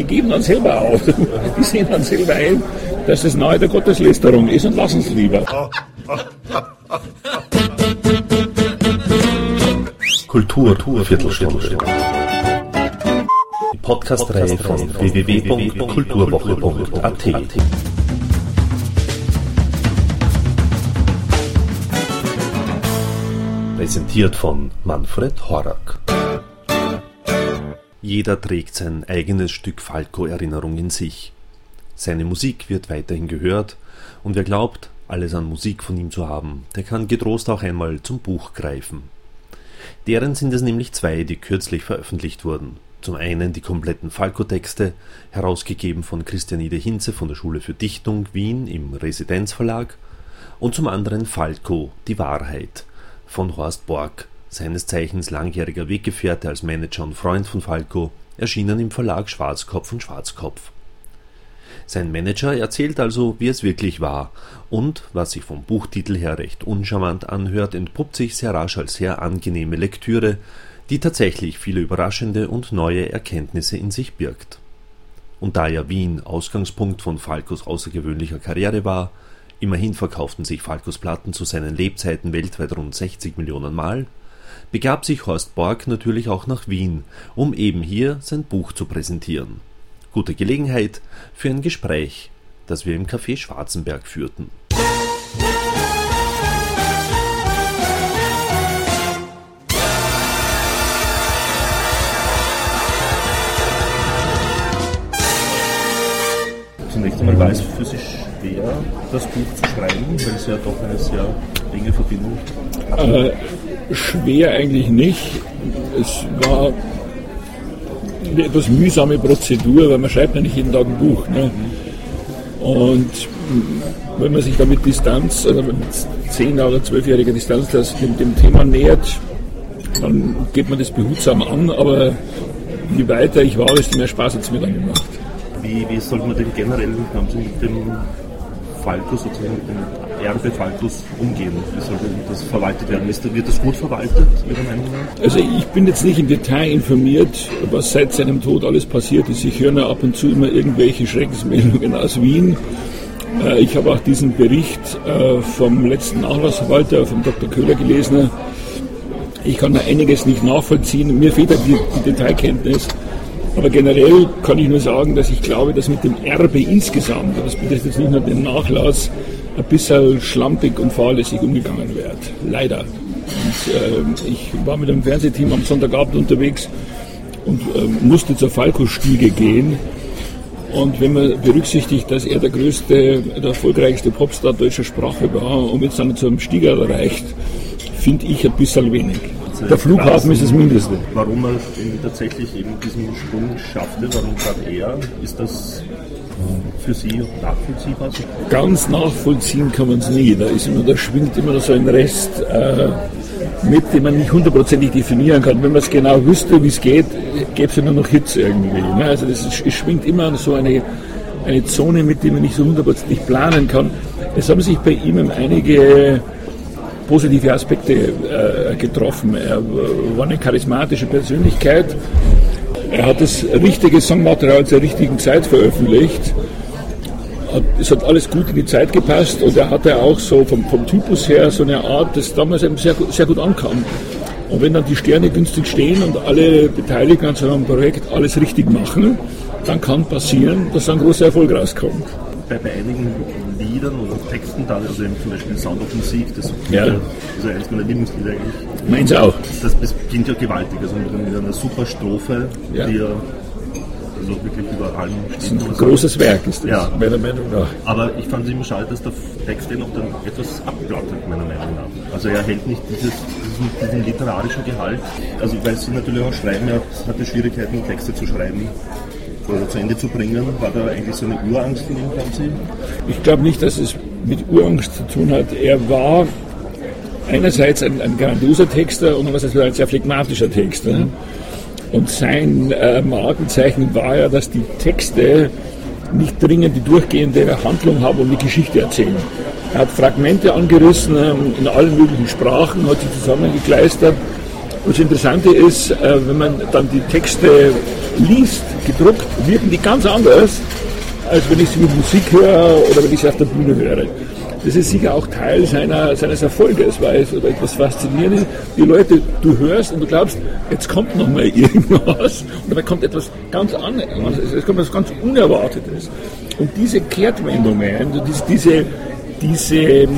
die geben dann selber auf. Die sehen dann selber ein, dass es nahe der Gotteslästerung ist und lassen es lieber. Kultur, Kultur Viertelstunde. Die Podcast-Reihe von www.kulturwoche.at. Präsentiert von Manfred Horak. Jeder trägt sein eigenes Stück Falco-Erinnerung in sich. Seine Musik wird weiterhin gehört, und wer glaubt, alles an Musik von ihm zu haben, der kann getrost auch einmal zum Buch greifen. Deren sind es nämlich zwei, die kürzlich veröffentlicht wurden. Zum einen die kompletten Falco-Texte, herausgegeben von Christianide Hinze von der Schule für Dichtung Wien im Residenzverlag, und zum anderen Falco, die Wahrheit, von Horst Borg, seines Zeichens langjähriger Weggefährte als Manager und Freund von Falco, erschienen im Verlag Schwarzkopf und Schwarzkopf. Sein Manager erzählt also, wie es wirklich war, und, was sich vom Buchtitel her recht uncharmant anhört, entpuppt sich sehr rasch als sehr angenehme Lektüre, die tatsächlich viele überraschende und neue Erkenntnisse in sich birgt. Und da ja Wien Ausgangspunkt von Falcos außergewöhnlicher Karriere war, immerhin verkauften sich Falcos Platten zu seinen Lebzeiten weltweit rund 60 Millionen Mal, begab sich Horst Borg natürlich auch nach Wien, um eben hier sein Buch zu präsentieren gute Gelegenheit für ein Gespräch, das wir im Café Schwarzenberg führten. Zunächst einmal war es für Sie schwer, das Buch zu schreiben, weil es ja doch eine sehr enge Verbindung hat. Schwer eigentlich nicht. Es war eine etwas mühsame Prozedur, weil man schreibt ja nicht jeden Tag ein Buch. Ne? Und wenn man sich da mit Distanz, also mit 10- oder 12-jähriger Distanz das dem, dem Thema nähert, dann geht man das behutsam an, aber je weiter ich war, desto mehr Spaß hat es mir dann gemacht. Wie, wie soll man denn generell, haben Sie mit dem Falco sozusagen, mit dem Erbe Falcos umgehen? Wie soll das verwaltet werden? Wird das gut verwaltet, Ihrer Meinung nach? Also ich bin jetzt nicht im Detail informiert, was seit seinem Tod alles passiert ist. Ich höre nur ab und zu immer irgendwelche Schreckensmeldungen aus Wien. Äh, ich habe auch diesen Bericht äh, vom letzten Nachlassverwalter, vom Dr. Köhler gelesen. Ich kann da einiges nicht nachvollziehen. Mir fehlt die Detailkenntnis. Aber generell kann ich nur sagen, dass ich glaube, dass mit dem Erbe insgesamt, das betrifft jetzt nicht nur den Nachlass, ein bisschen schlampig und fahrlässig umgegangen wird. Leider. Und, äh, ich war mit einem Fernsehteam am Sonntagabend unterwegs und äh, musste zur Falco-Stiege gehen. Und wenn man berücksichtigt, dass er der größte, der erfolgreichste Popstar deutscher Sprache war und jetzt dann zu einem Stieger erreicht, finde ich ein bisschen wenig. Der Flughafen ist das Mindeste. Warum er tatsächlich eben diesen Sprung schaffte, warum gerade er, ist das für Sie nachvollziehbar? Ganz nachvollziehen kann man es nie. Da, ist immer, da schwingt immer so ein Rest äh, mit, den man nicht hundertprozentig definieren kann. Wenn man es genau wüsste, wie es geht, gäbe es ja nur noch Hits irgendwie. Ne? Also das ist, es schwingt immer so eine, eine Zone mit, die man nicht so hundertprozentig planen kann. Es haben sich bei ihm einige positive Aspekte äh, getroffen. Er war eine charismatische Persönlichkeit, er hat das richtige Songmaterial zur richtigen Zeit veröffentlicht. Es hat alles gut in die Zeit gepasst und er hatte auch so vom, vom Typus her so eine Art, das damals eben sehr, sehr gut ankam. Und wenn dann die Sterne günstig stehen und alle Beteiligten an so einem Projekt alles richtig machen, dann kann passieren, dass ein großer Erfolg rauskommt. Bei, bei einigen Liedern oder Texten da, also eben zum Beispiel Sound of Musik, das ja. ist ja eines meiner Lieblingslieder eigentlich. Meins auch. Das, das klingt ja gewaltig, also mit einer super Strophe, ja. die ja also wirklich über allem steht. Ein großes Werk ist das, ja. meiner Meinung nach. Aber ich fand es immer schade, dass der Text den auch dann etwas abglattet, meiner Meinung nach. Also er hält nicht dieses, diesen, diesen literarischen Gehalt, also weil sie natürlich auch schreiben, er hatte Schwierigkeiten, Texte zu schreiben oder zu Ende zu bringen? War da eigentlich so eine Urangst von ihm, glauben Sie? Ich glaube nicht, dass es mit Urangst zu tun hat. Er war einerseits ein, ein grandioser Texter und andererseits ein sehr phlegmatischer Texter. Mhm. Und sein äh, Markenzeichen war ja, dass die Texte nicht dringend die durchgehende Handlung haben und die Geschichte erzählen. Er hat Fragmente angerissen ähm, in allen möglichen Sprachen, hat sie zusammengekleistert Und das Interessante ist, äh, wenn man dann die Texte liest, gedruckt, wirken die ganz anders, als wenn ich sie mit Musik höre oder wenn ich sie auf der Bühne höre. Das ist sicher auch Teil seiner, seines Erfolges, weil es etwas Faszinierendes Die Leute, du hörst und du glaubst, jetzt kommt noch mal irgendwas und dann kommt etwas ganz anderes, es kommt etwas ganz Unerwartetes. Und diese Kehrtwendungen, diese, diese diese äh,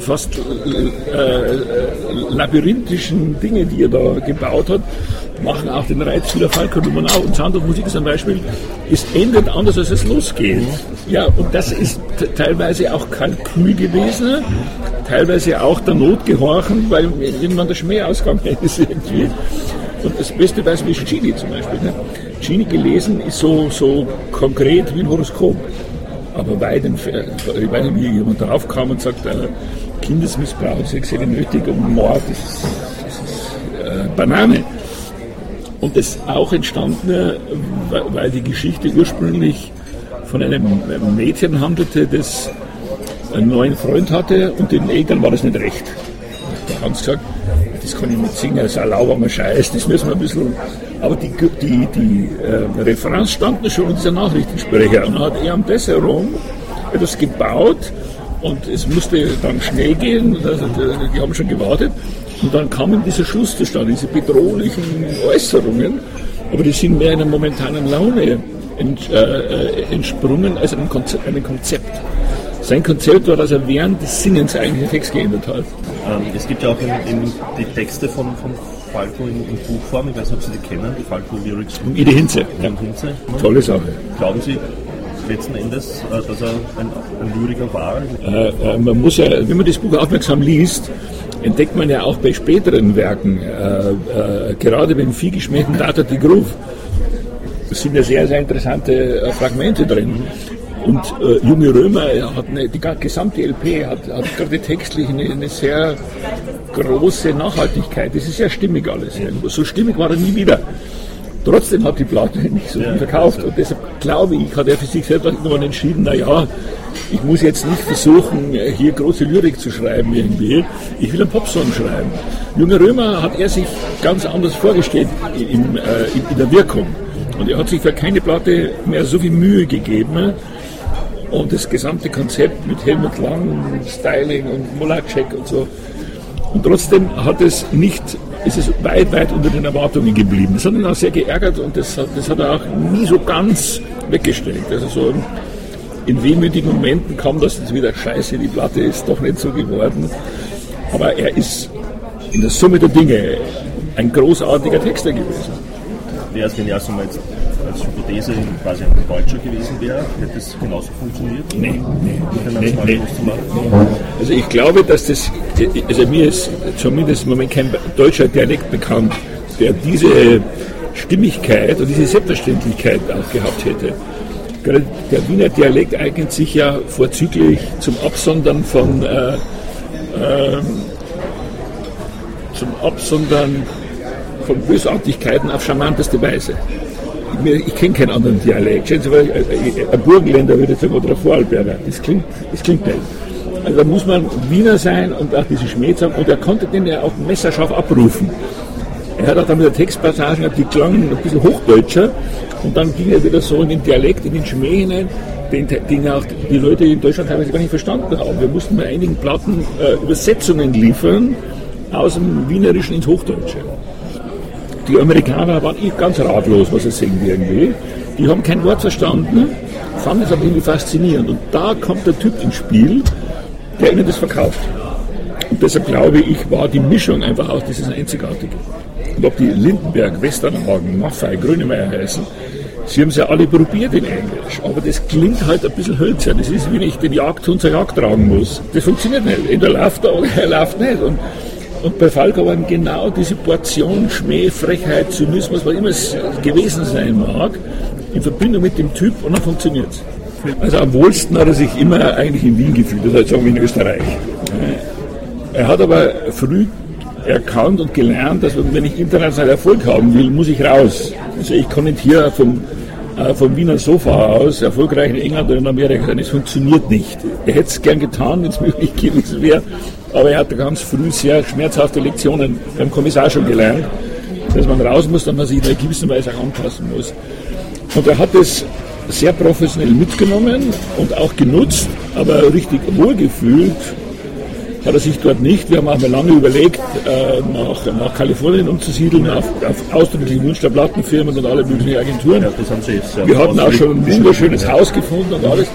fast äh, äh, labyrinthischen Dinge, die er da gebaut hat, machen auch den Reiz vieler Falco-Nummern auf. Und Sound of Musik ist ein Beispiel, es endet anders, als es losgeht. Ja, und das ist teilweise auch Kalkül gewesen, teilweise auch der Not gehorchen, weil irgendwann der Schmäh ausgegangen ist irgendwie. Und das beste Beispiel ist Gini zum Beispiel. Ne? Gini gelesen ist so, so konkret wie ein Horoskop aber ich weiß nicht, wie jemand darauf kam und sagt, äh, Kindesmissbrauch, sexuelle Nötigung, Mord, das ist, das ist äh, Banane. Und das auch entstanden, äh, weil die Geschichte ursprünglich von einem Mädchen handelte, das einen neuen Freund hatte und den Eltern war das nicht recht. Da haben sie gesagt, das kann ich nicht singen, das ist ein lauwarmer Scheiß, das müssen wir ein bisschen. Aber die, die, die äh, Referenz standen schon in dieser Nachrichtensprecher und dann hat er am das herum etwas gebaut und es musste dann schnell gehen, also die haben schon gewartet und dann kam dieser Schluss zustande, diese bedrohlichen Äußerungen, aber die sind mehr einer momentanen Laune ent, äh, äh entsprungen als einem Konzept. Einem Konzept. Sein Konzept war, dass er während des Singens eigentlich den Text geändert hat. Ähm, es gibt ja auch in, in die Texte von, von Falco in, in, Buchform, ich weiß nicht, ob Sie die kennen, die Falco Lyrics. Ide Hinze. Ja. Hinze. Tolle Sache. Glauben Sie letzten Endes, äh, dass er ein, ein Lyriker war? Äh, äh, man muss ja, wenn man das Buch aufmerksam liest, entdeckt man ja auch bei späteren Werken, äh, äh, gerade beim vielgeschmähten Data die Groove, sind ja sehr, sehr interessante äh, Fragmente drin. Und äh, Junge Römer hat eine, die gesamte LP hat, hat gerade textlich eine, eine, sehr große Nachhaltigkeit. Das ist sehr stimmig alles. So stimmig war er nie wieder. Trotzdem hat die Platte nicht so viel verkauft. Und deshalb glaube ich, hat er für sich selbst irgendwann entschieden, naja, ich muss jetzt nicht versuchen, hier große Lyrik zu schreiben irgendwie. Ich will einen Popsong schreiben. Junge Römer hat er sich ganz anders vorgestellt in, äh, in, in der Wirkung. Und er hat sich für keine Platte mehr so viel Mühe gegeben, und das gesamte Konzept mit Helmut Lang, Styling und Mulacek und so. Und trotzdem hat es nicht, ist es weit, weit unter den Erwartungen geblieben. Das hat ihn auch sehr geärgert und das hat, das hat er auch nie so ganz weggestellt. Also so in wehmütigen Momenten kam das jetzt wieder, scheiße, die Platte ist doch nicht so geworden. Aber er ist in der Summe der Dinge ein großartiger Texter gewesen. Wäre es genial, wenn man jetzt als Hypothese quasi ein Deutscher gewesen wäre, hätte es genauso funktioniert? Nee, nee, nee, nee, Also ich glaube, dass das, also mir ist zumindest im Moment kein deutscher Dialekt bekannt, der diese Stimmigkeit und diese Selbstverständlichkeit auch gehabt hätte. Der Wiener Dialekt eignet sich ja vorzüglich zum Absondern von äh, äh, zum Absondern von Bösartigkeiten auf charmanteste Weise ich kenne keinen anderen Dialekt. Äh, äh, ein Burgenländer würde ich sagen, oder ein Vorarlberger. Das klingt, das klingt nicht. Also da muss man Wiener sein und auch diese Schmähs haben. Und er konnte den ja auch messerscharf abrufen. Er hat auch dann mit der Textpassagen, die klangen ein bisschen hochdeutscher. Und dann ging er wieder so in den Dialekt, in den Schmäh hinein, den, den auch die Leute in Deutschland teilweise gar nicht verstanden haben. Wir mussten bei einigen Platten äh, Übersetzungen liefern aus dem Wienerischen ins Hochdeutsche. Die Amerikaner waren eh ganz ratlos, was sie singen irgendwie. Die haben kein Wort verstanden, fanden es aber irgendwie faszinierend. Und da kommt der Typ ins Spiel, der ihnen das verkauft. Und deshalb glaube ich, war die Mischung einfach auch dieses Einzigartige. Und ob die Lindenberg, Westernhagen, Maffei, Grönemeyer heißen, sie haben es ja alle probiert in Englisch, aber das klingt halt ein bisschen hölzern. Das ist, wie ich den Jagdhund zur Jagd tragen muss. Das funktioniert nicht. Entweder läuft er oder er läuft nicht. Und und bei Falco waren genau diese Portion Schmäh, Frechheit, Zynismus, was immer es gewesen sein mag, in Verbindung mit dem Typ und dann funktioniert es. Also am wohlsten hat er sich immer eigentlich in Wien gefühlt, das heißt sagen wir in Österreich. Er hat aber früh erkannt und gelernt, dass wenn ich international Erfolg haben will, muss ich raus. Also ich kann nicht hier vom äh, vom Wiener Sofa aus erfolgreich in England oder in Amerika sein. Es funktioniert nicht. Er hätte es gern getan, wenn es möglich gewesen wäre, aber er hatte ganz früh sehr schmerzhafte Lektionen beim Kommissar schon gelernt, dass man raus muss und man sich in einer gewissen Weise auch anpassen muss. Und er hat es sehr professionell mitgenommen und auch genutzt, aber richtig wohlgefühlt hat er sich dort nicht. Wir haben auch mal lange überlegt, äh, nach, nach Kalifornien umzusiedeln, auf, auf ausdrücklichen Wunsch der Plattenfirmen und alle möglichen Agenturen. Ja, wir hatten auch schon ein wunderschönes Haus gefunden und alles.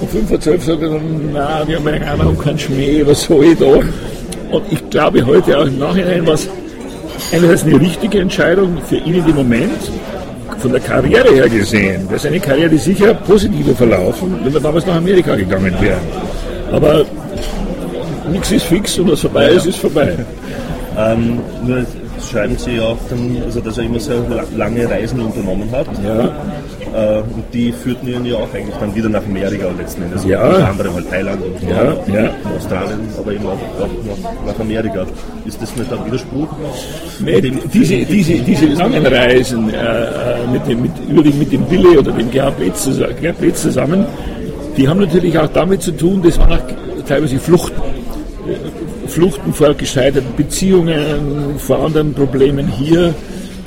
Und 5 vor 12 sagte er dann, na, wir haben ja auch keinen Schmäh, was soll ich da? Und ich glaube heute auch im Nachhinein, was einerseits eine richtige Entscheidung für ihn in dem Moment, von der Karriere her gesehen, wäre seine Karriere sicher positiver verlaufen, wenn wir damals nach Amerika gegangen wären. Aber nichts ist fix und was vorbei ist, ist vorbei. Ähm, nur schreiben Sie ja auch dann, also dass er immer sehr lange Reisen unternommen hat. Ja. Äh, und die führten ihn ja auch eigentlich dann wieder nach Amerika letzten Endes. Ja. Unter anderem halt Thailand und ja, ja. Australien, aber eben auch, auch nach, nach, Amerika. Ist das nicht ein Widerspruch? Nee, diese, diese, diese langen Reisen äh, äh mit, dem, mit, überwiegend mit dem Wille oder dem Gerhard Blitz zusammen, die haben natürlich auch damit zu tun, das waren auch teilweise Fluchten Fluchten vor gescheiterten Beziehungen, vor anderen Problemen hier.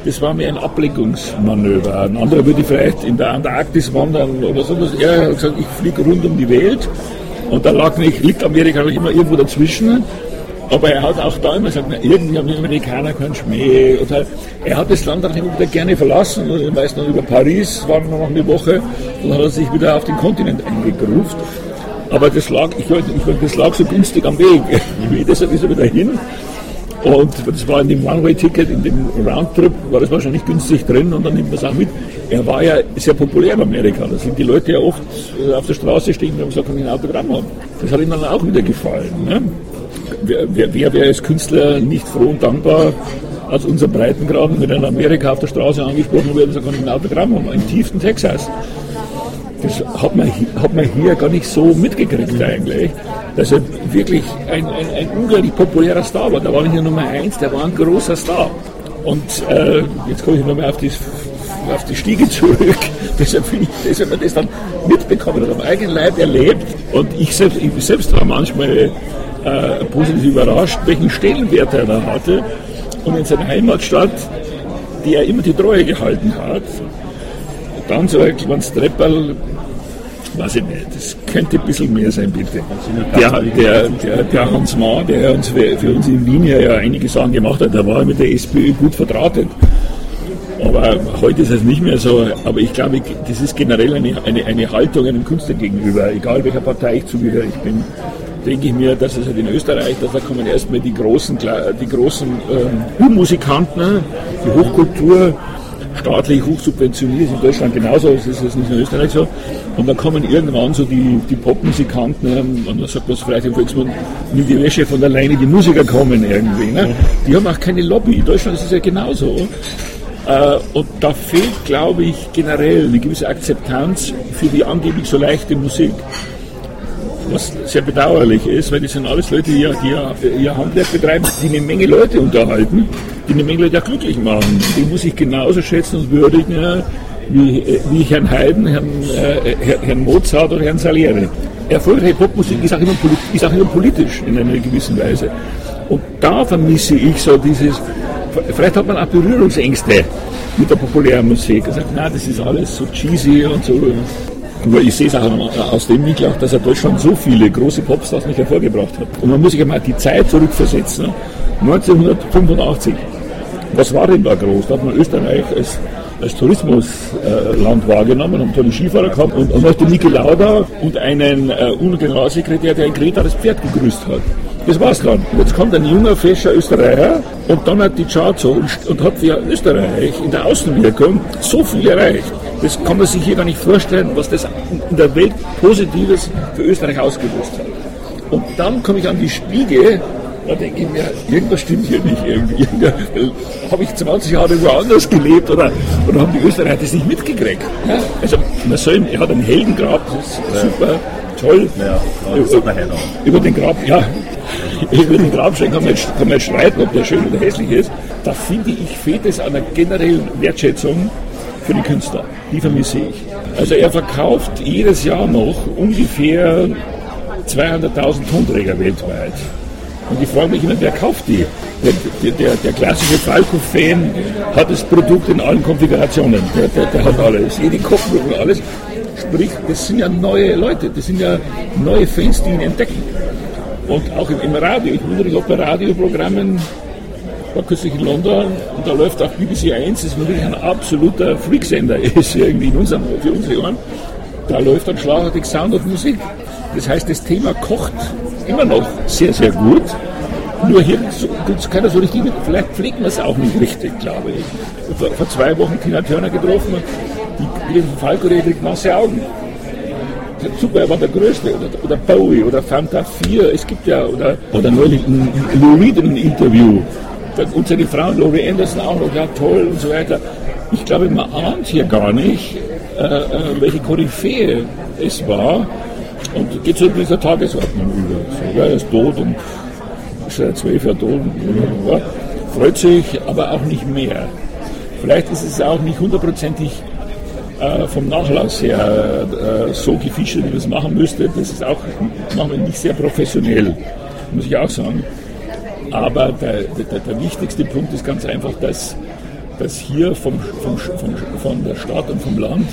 Das war mir ein Ablenkungsmanöver. Ein anderer würde vielleicht in der Antarktis wandern oder sowas. Er hat gesagt, ich fliege rund um die Welt. Und da lag nicht, liegt Amerika immer irgendwo dazwischen. Aber er hat auch da immer gesagt, na, irgendwie haben die Amerikaner keinen Schmäh. Und halt, er hat das Land dann immer wieder gerne verlassen, also meist noch über Paris, waren wir noch eine Woche, und dann hat er sich wieder auf den Kontinent eingegruft. Aber das lag, ich ich das lag so günstig am Weg. Deshalb ist er wieder hin. Und das war in dem One-Way-Ticket, in dem Roundtrip, war das wahrscheinlich günstig drin und dann nimmt man es auch mit. Er war ja sehr populär in Amerika. Da sind die Leute ja oft äh, auf der Straße stehen und haben gesagt, kann ich ein Autogramm haben. Das hat ihm dann auch wieder gefallen. Ne? Wer, wer, wer wäre als Künstler nicht froh und dankbar, als unser Breitengraden, wenn er in Amerika auf der Straße angesprochen wird, sagt, kann ich ein Autogramm haben, im tiefsten Texas das hat man, hat man hier gar nicht so mitgekriegt eigentlich, dass er wirklich ein, ein, ein unglaublich populärer Star war. Da war nicht nur Nummer eins, der war ein großer Star. Und äh, jetzt komme ich nochmal auf die, auf die Stiege zurück. deshalb finde ich, deshalb hat das dann mitbekommen und am eigenen Leib erlebt. Und ich selbst, ich selbst war manchmal äh, positiv überrascht, welchen Stellenwert er da hatte. Und in seiner Heimatstadt, die er immer die Treue gehalten hat, dann so ein kleines Trepperl weiß ich nicht, das könnte ein bisschen mehr sein, bitte. Der, der, der, der Hans Ma, der uns für, für uns in Wien ja einige Sachen gemacht hat, der war mit der SPÖ gut verdrahtet. Aber heute ist es nicht mehr so. Aber ich glaube, das ist generell eine, eine, eine Haltung einem Künstler gegenüber, egal welcher Partei ich zugehöre. Ich bin, denke ich mir, dass es halt in Österreich, dass da kommen erstmal die großen, die großen ähm, Musikanten, die Hochkultur, staatlich hochsubventioniert, ist in Deutschland genauso, das ist jetzt nicht in Österreich so. Und dann kommen irgendwann so die, die Popmusikanten, ähm, und dann sagt man es vielleicht im Volksmund, wie die Wäsche von alleine die Musiker kommen irgendwie. Ne? Die haben auch keine Lobby. In Deutschland ist es ja genauso. Äh, und da fehlt, glaube ich, generell eine gewisse Akzeptanz für die angeblich so leichte Musik was sehr bedauerlich ist, weil das sind alles Leute, die ihr, ihr Handwerk betreiben, die eine Menge Leute unterhalten, die eine Menge Leute auch glücklich machen. Die muss ich genauso schätzen und würdigen, ja, wie, wie ich Herrn Haydn, Herrn, äh, Herrn Mozart oder Herrn Salieri. Erfolgreiche Popmusik ist auch, immer, ist auch immer politisch in einer gewissen Weise. Und da vermisse ich so dieses, vielleicht hat man auch Berührungsängste mit der populären Musik. Er sagt, na, das ist alles so cheesy und so. Nur ich sehe es auch aus dem Winkel dass er Deutschland so viele große Popstars nicht hervorgebracht hat. Und man muss sich einmal die Zeit zurückversetzen. 1985, was war denn da groß? Da hat man Österreich als, als Tourismusland wahrgenommen, haben tolle Skifahrer gehabt und, und hatte Niki Lauda und einen äh, UNO-Generalsekretär, der in Kreta das Pferd gegrüßt hat. Das war's dann. Jetzt kommt ein junger, fescher Österreicher und dann hat die Charts so und, und hat für Österreich in der Außenwirkung so viel erreicht. Das kann man sich hier gar nicht vorstellen, was das in der Welt Positives für Österreich ausgelöst hat. Und dann komme ich an die Spiegel, da denke ich mir, irgendwas stimmt hier nicht irgendwie. Habe ich 20 Jahre woanders gelebt oder, oder haben die Österreicher das nicht mitgekriegt? Ja? Also man soll, er hat einen Heldengrab, das ist super, toll. Ja, über, über den Grab, ja, über den Grabstein kann man, kann man streiten, ob der schön oder hässlich ist. Da finde ich, fehlt es an einer generellen Wertschätzung für die Künstler. Die vermisse ich. Also er verkauft jedes Jahr noch ungefähr 200.000 Tonträger weltweit. Und ich frage mich immer, wer kauft die? Der, der, der klassische Falco-Fan hat das Produkt in allen Konfigurationen. Der, der, der hat alles, jede Kopfhörer, alles. Sprich, das sind ja neue Leute, das sind ja neue Fans, die ihn entdecken. Und auch im, im Radio, ich wundere mich, ob bei Radioprogrammen, war kürzlich in London und da läuft auch BBC 1, das wirklich ein absoluter Freaksender ist, irgendwie in unserem, für unsere Ohren. Da läuft dann schlagartig Sound of Musik. Das heißt, das Thema kocht immer noch sehr, sehr gut. Nur hier gibt es keiner so richtig, vielleicht pflegt man es auch nicht richtig, glaube ich. Vor, vor zwei Wochen Tina Turner getroffen, die, die Falco kriegt nasse Augen. Super, er war der Größte. Oder, oder Bowie oder Fanta 4. Es gibt ja, oder, oder neulich ein Lou Reed in einem Interview. Und seine Frau Laurie Anderson auch noch, ja toll und so weiter. Ich glaube, man ahnt hier gar nicht, äh, äh welche Koryphäe es war. Und geht in dieser Tagesordnung über. So, ja, er ist tot und ist seit zwölf Jahren tot. Ja, freut sich, aber auch nicht mehr. Vielleicht ist es auch nicht hundertprozentig äh, vom Nachlass her äh, so gefischt, wie man es machen müsste. Das ist auch wir nicht sehr professionell, muss ich auch sagen. Aber der, der, der wichtigste Punkt ist ganz einfach, dass, dass hier vom, vom, vom, von der Stadt und vom Land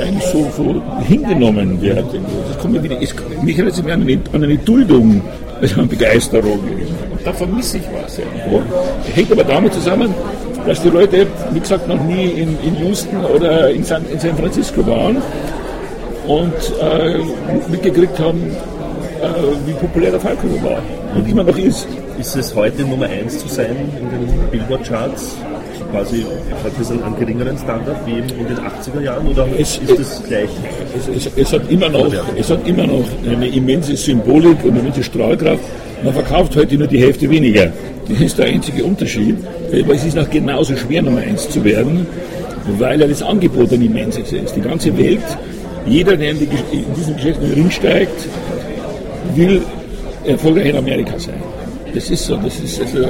eigentlich so, so hingenommen wird. Das kommt wieder, es, mich erinnert es an eine, an eine Duldung, also an Begeisterung. Und da vermisse ich was. Irgendwo. Hängt aber damit zusammen, dass die Leute, wie gesagt, noch nie in, in Houston oder in San, in San Francisco waren und äh, mitgekriegt haben, äh, wie populär der Falco war und immer noch ist. Ist es heute Nummer 1 zu sein in den Billboard-Charts? quasi hat das einen, einen geringeren Standard wie in den 80er Jahren oder es, ist es gleich? Es, es, es, hat immer noch, es hat immer noch eine immense Symbolik und eine immense Strahlkraft. Man verkauft heute nur die Hälfte weniger. Das ist der einzige Unterschied. Aber es ist noch genauso schwer, Nummer 1 zu werden, weil ja das Angebot ein immenses ist. Die ganze Welt, jeder, der in, die, in diesem Geschäft in den Ring steigt, will erfolgreich in Amerika sein. Das ist so. Das ist also,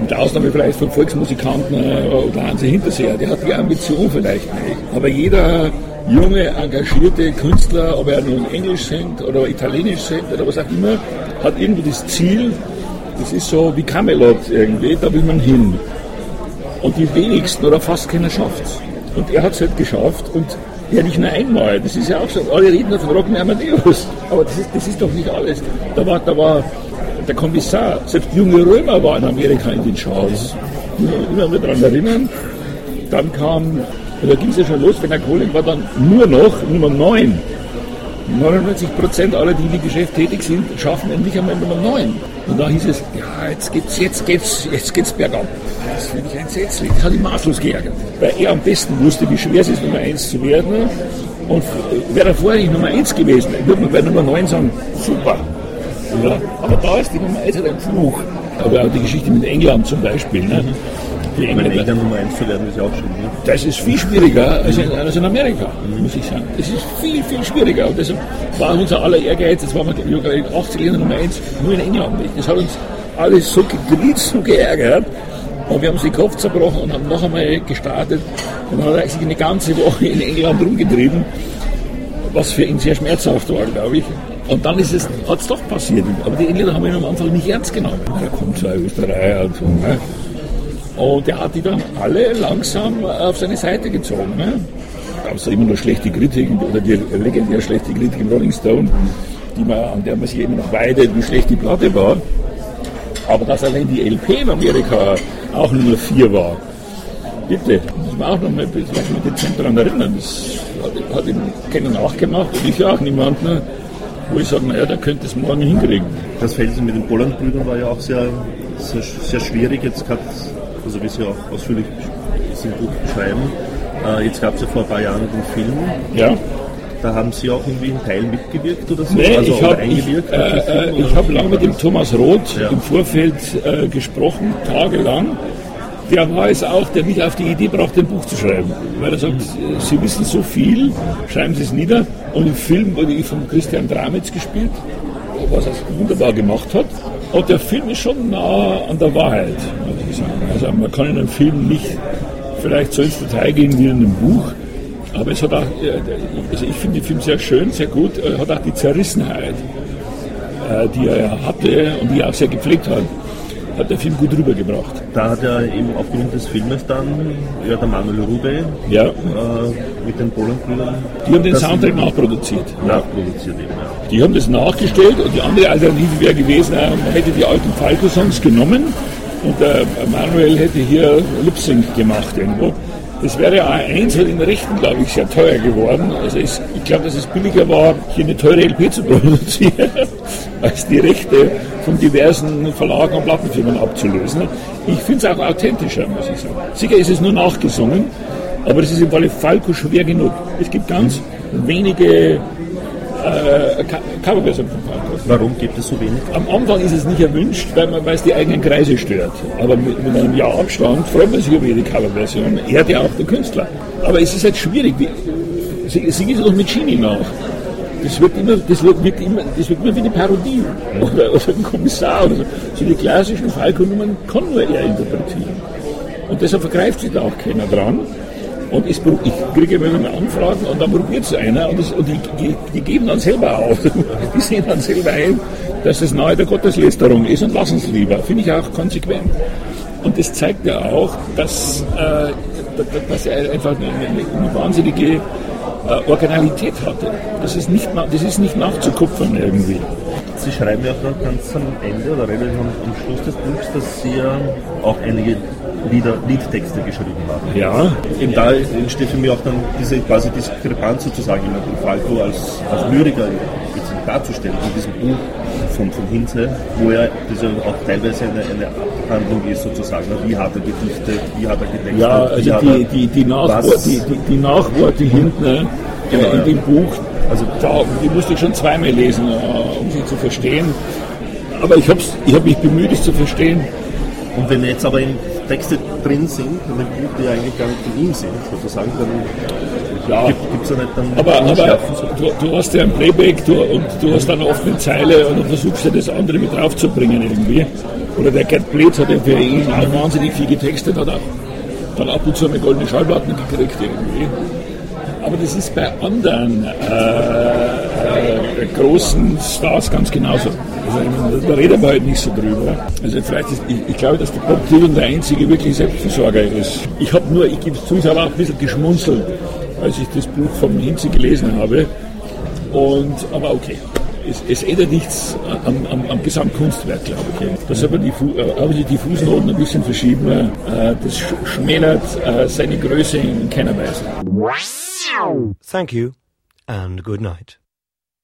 mit Ausnahme vielleicht von Volksmusikanten äh, oder Hansi Hinterseher, der hat die Ambition vielleicht nicht. Aber jeder junge, engagierte Künstler, ob er nun Englisch singt oder Italienisch singt oder was auch immer, hat irgendwie das Ziel, das ist so wie Camelot irgendwie, da will man hin. Und die wenigsten oder fast keiner schafft es. Und er hat es halt geschafft und ja nicht nur einmal, das ist ja auch so, alle reden von Rocken Amadeus, aber das ist, das ist doch nicht alles. Da war, da war der Kommissar, selbst junge Römer war in Amerika in den Charts. Immer wieder daran erinnern. Dann kam, da ging es ja schon los, wenn der Kohling war dann nur noch Nummer 9. 99 Prozent aller, die im Geschäft tätig sind, schaffen endlich einmal Nummer 9. Und da hieß es, ja, jetzt geht's, jetzt geht's, jetzt geht's bergab. Das finde ich entsetzlich. Das hat ihn maßlos geärgert. Weil er am besten wusste, wie schwer es ist, Nummer 1 zu werden. Und wäre er vorher nicht Nummer 1 gewesen, würde man bei Nummer 9 sagen, super, ja. Aber da ist die Nummer 1 halt ein Fluch. Aber auch die Geschichte mit England zum Beispiel. Ne? Die Engländer, England Nummer 1 zu werden, ist ja auch schön. Ne? Das ist viel schwieriger als in, als in Amerika, mhm. muss ich sagen. Das ist viel, viel schwieriger. Und deshalb war unser aller Ehrgeiz, das war wir in 80 Ländern Nummer 1, nur in England nicht. Das hat uns alles so gedreht, so geärgert. Und wir haben uns den Kopf zerbrochen und haben noch einmal gestartet. Und dann hat er sich eine ganze Woche in England rumgetrieben, was für ihn sehr schmerzhaft war, glaube ich. Und dann ist es, hat es doch passiert. Aber die Engländer haben ihn am Anfang nicht ernst genommen. Da kommt zwei Österreicher und so. Ne? Und er hat die dann alle langsam auf seine Seite gezogen. Ne? Da gab es immer noch schlechte Kritiken, oder die legendär schlechte Kritik im Rolling Stone, die man, an der man sich immer noch weidet, wie schlecht die Platte war. Aber dass allein die LP in Amerika auch Nummer 4 war, bitte, muss man auch noch mal dezent daran erinnern. Das hat, hat ihm keiner nachgemacht und ich auch niemand. Ne? Wo ich sage, naja, der könnte es morgen hinkriegen. Das Felsen mit den Bolland-Brüdern war ja auch sehr, sehr, sehr schwierig. Jetzt gab also wie Sie auch ausführlich im Buch beschreiben, äh, jetzt gab es ja vor ein paar Jahren den Film. Ja. Da haben Sie auch irgendwie einen Teil mitgewirkt oder so? Nee, also ich habe ich, äh, ich hab lange mit dem Thomas Roth ja. im Vorfeld äh, gesprochen, tagelang der war es auch, der mich auf die Idee brachte, ein Buch zu schreiben. Weil er sagt, Sie wissen so viel, schreiben Sie es nieder. Und im Film wurde ich von Christian Dramitz gespielt, was er wunderbar gemacht hat. Und der Film ist schon nah an der Wahrheit, muss ich sagen. Also man kann in einem Film nicht vielleicht so ins Detail gehen wie in einem Buch. Aber es hat auch, also ich finde den Film sehr schön, sehr gut, er hat auch die Zerrissenheit, äh, die er hatte und die er auch sehr gepflegt hat, hat der Film gut rübergebracht. Da hat er eben aufgrund des Filmes dann, ja, der Manuel Rube ja. äh, mit den Polenbrüdern. Die haben den Soundtrack nachproduziert. Nachproduziert eben, ja. Die haben das nachgestellt und die andere Alternative wäre gewesen, äh, man hätte die alten Falco-Songs genommen und der Manuel hätte hier Lip-Sync gemacht irgendwo. Das wäre A1 halt in den Rechten, glaube ich, sehr teuer geworden. Also es, ich glaube, dass es billiger war, hier eine teure LP zu produzieren, als die Rechte von diversen Verlagen und Plattenfirmen abzulösen. Ich finde es auch authentischer, muss ich sagen. Sicher ist es nur nachgesungen, aber es ist im Falle Falco schwer genug. Es gibt ganz wenige äh, Coverversion von Falco. Warum gibt es so wenig? Am Anfang ist es nicht erwünscht, weil man weil es die eigenen Kreise stört. Aber mit, mit einem Jahr Abstand freut man sich über jede Coverversion. Ehrt ja auch der Künstler. Aber es ist halt schwierig. Sie, sie geht doch mit Genie nach. Das wird immer, das wird immer, das wird immer wie eine Parodie oder, oder ein Kommissar oder so. So die klassischen Falco-Nummern kann nur er interpretieren. Und deshalb vergreift sich da auch keiner dran. Und ich, ich kriege immer Anfragen und dann probiert es einer und, das, und die, die, die, geben dann selber auf. Die sehen dann selber ein, dass es nahe der Gotteslästerung ist und lassen es lieber. Finde ich auch konsequent. Und das zeigt ja auch, dass, äh, dass er einfach eine, eine wahnsinnige äh, Originalität hatte. Das ist, nicht, das ist nicht nachzukupfern irgendwie. Sie schreiben ja auch ganz am Ende oder relativ am Schluss des Buchs, dass Sie ja auch einige Lieder, Liedtexte geschrieben haben. Ja. Eben da entsteht für mich auch dann diese quasi Diskrepanz sozusagen, jemanden Falco als, als Lyriker darzustellen in diesem Buch von, von Hinze, wo er diese auch teilweise eine, eine Abhandlung ist sozusagen, wie hat er Gedichte, wie hat er Gedächtnis. Ja, also die, die, die, Nachworte, die, die, Nachworte hinten ne, genau, in dem Buch, also die musste ich schon zweimal lesen, äh, um sie zu verstehen. Aber ich habe ich hab mich bemüht, es zu verstehen. Und wenn jetzt aber in Texte drin sind, in dem Buch, die eigentlich gar nicht von ihm sind, sozusagen, dann ja. gibt es ja nicht dann. Aber, aber du, du, hast ja ein Playback du, und du hast dann oft eine Zeile und du versuchst ja das andere mit draufzubringen irgendwie. Oder der Gerd Blitz hat ja für ihn auch wahnsinnig viel getextet, hat auch dann ab und zu eine goldene Schallplatte gekriegt irgendwie. Aber das ist bei anderen äh, äh, großen Stars ganz genauso. Also, da reden wir halt nicht so drüber. Also vielleicht ist, ich, ich glaube, dass der Bob Dylan der einzige wirklich Selbstversorger ist. Ich habe nur, ich gebe es zu, ich habe auch ein bisschen geschmunzelt, als ich das Buch vom Hinze gelesen habe. Und, aber okay. Es, es ändert nichts am, am, am Gesamtkunstwerk, glaube ich. Da soll man die, äh, aber die Fußnoten ein bisschen verschieben. Äh, das schmälert äh, seine Größe in keiner Weise. Thank you and good night.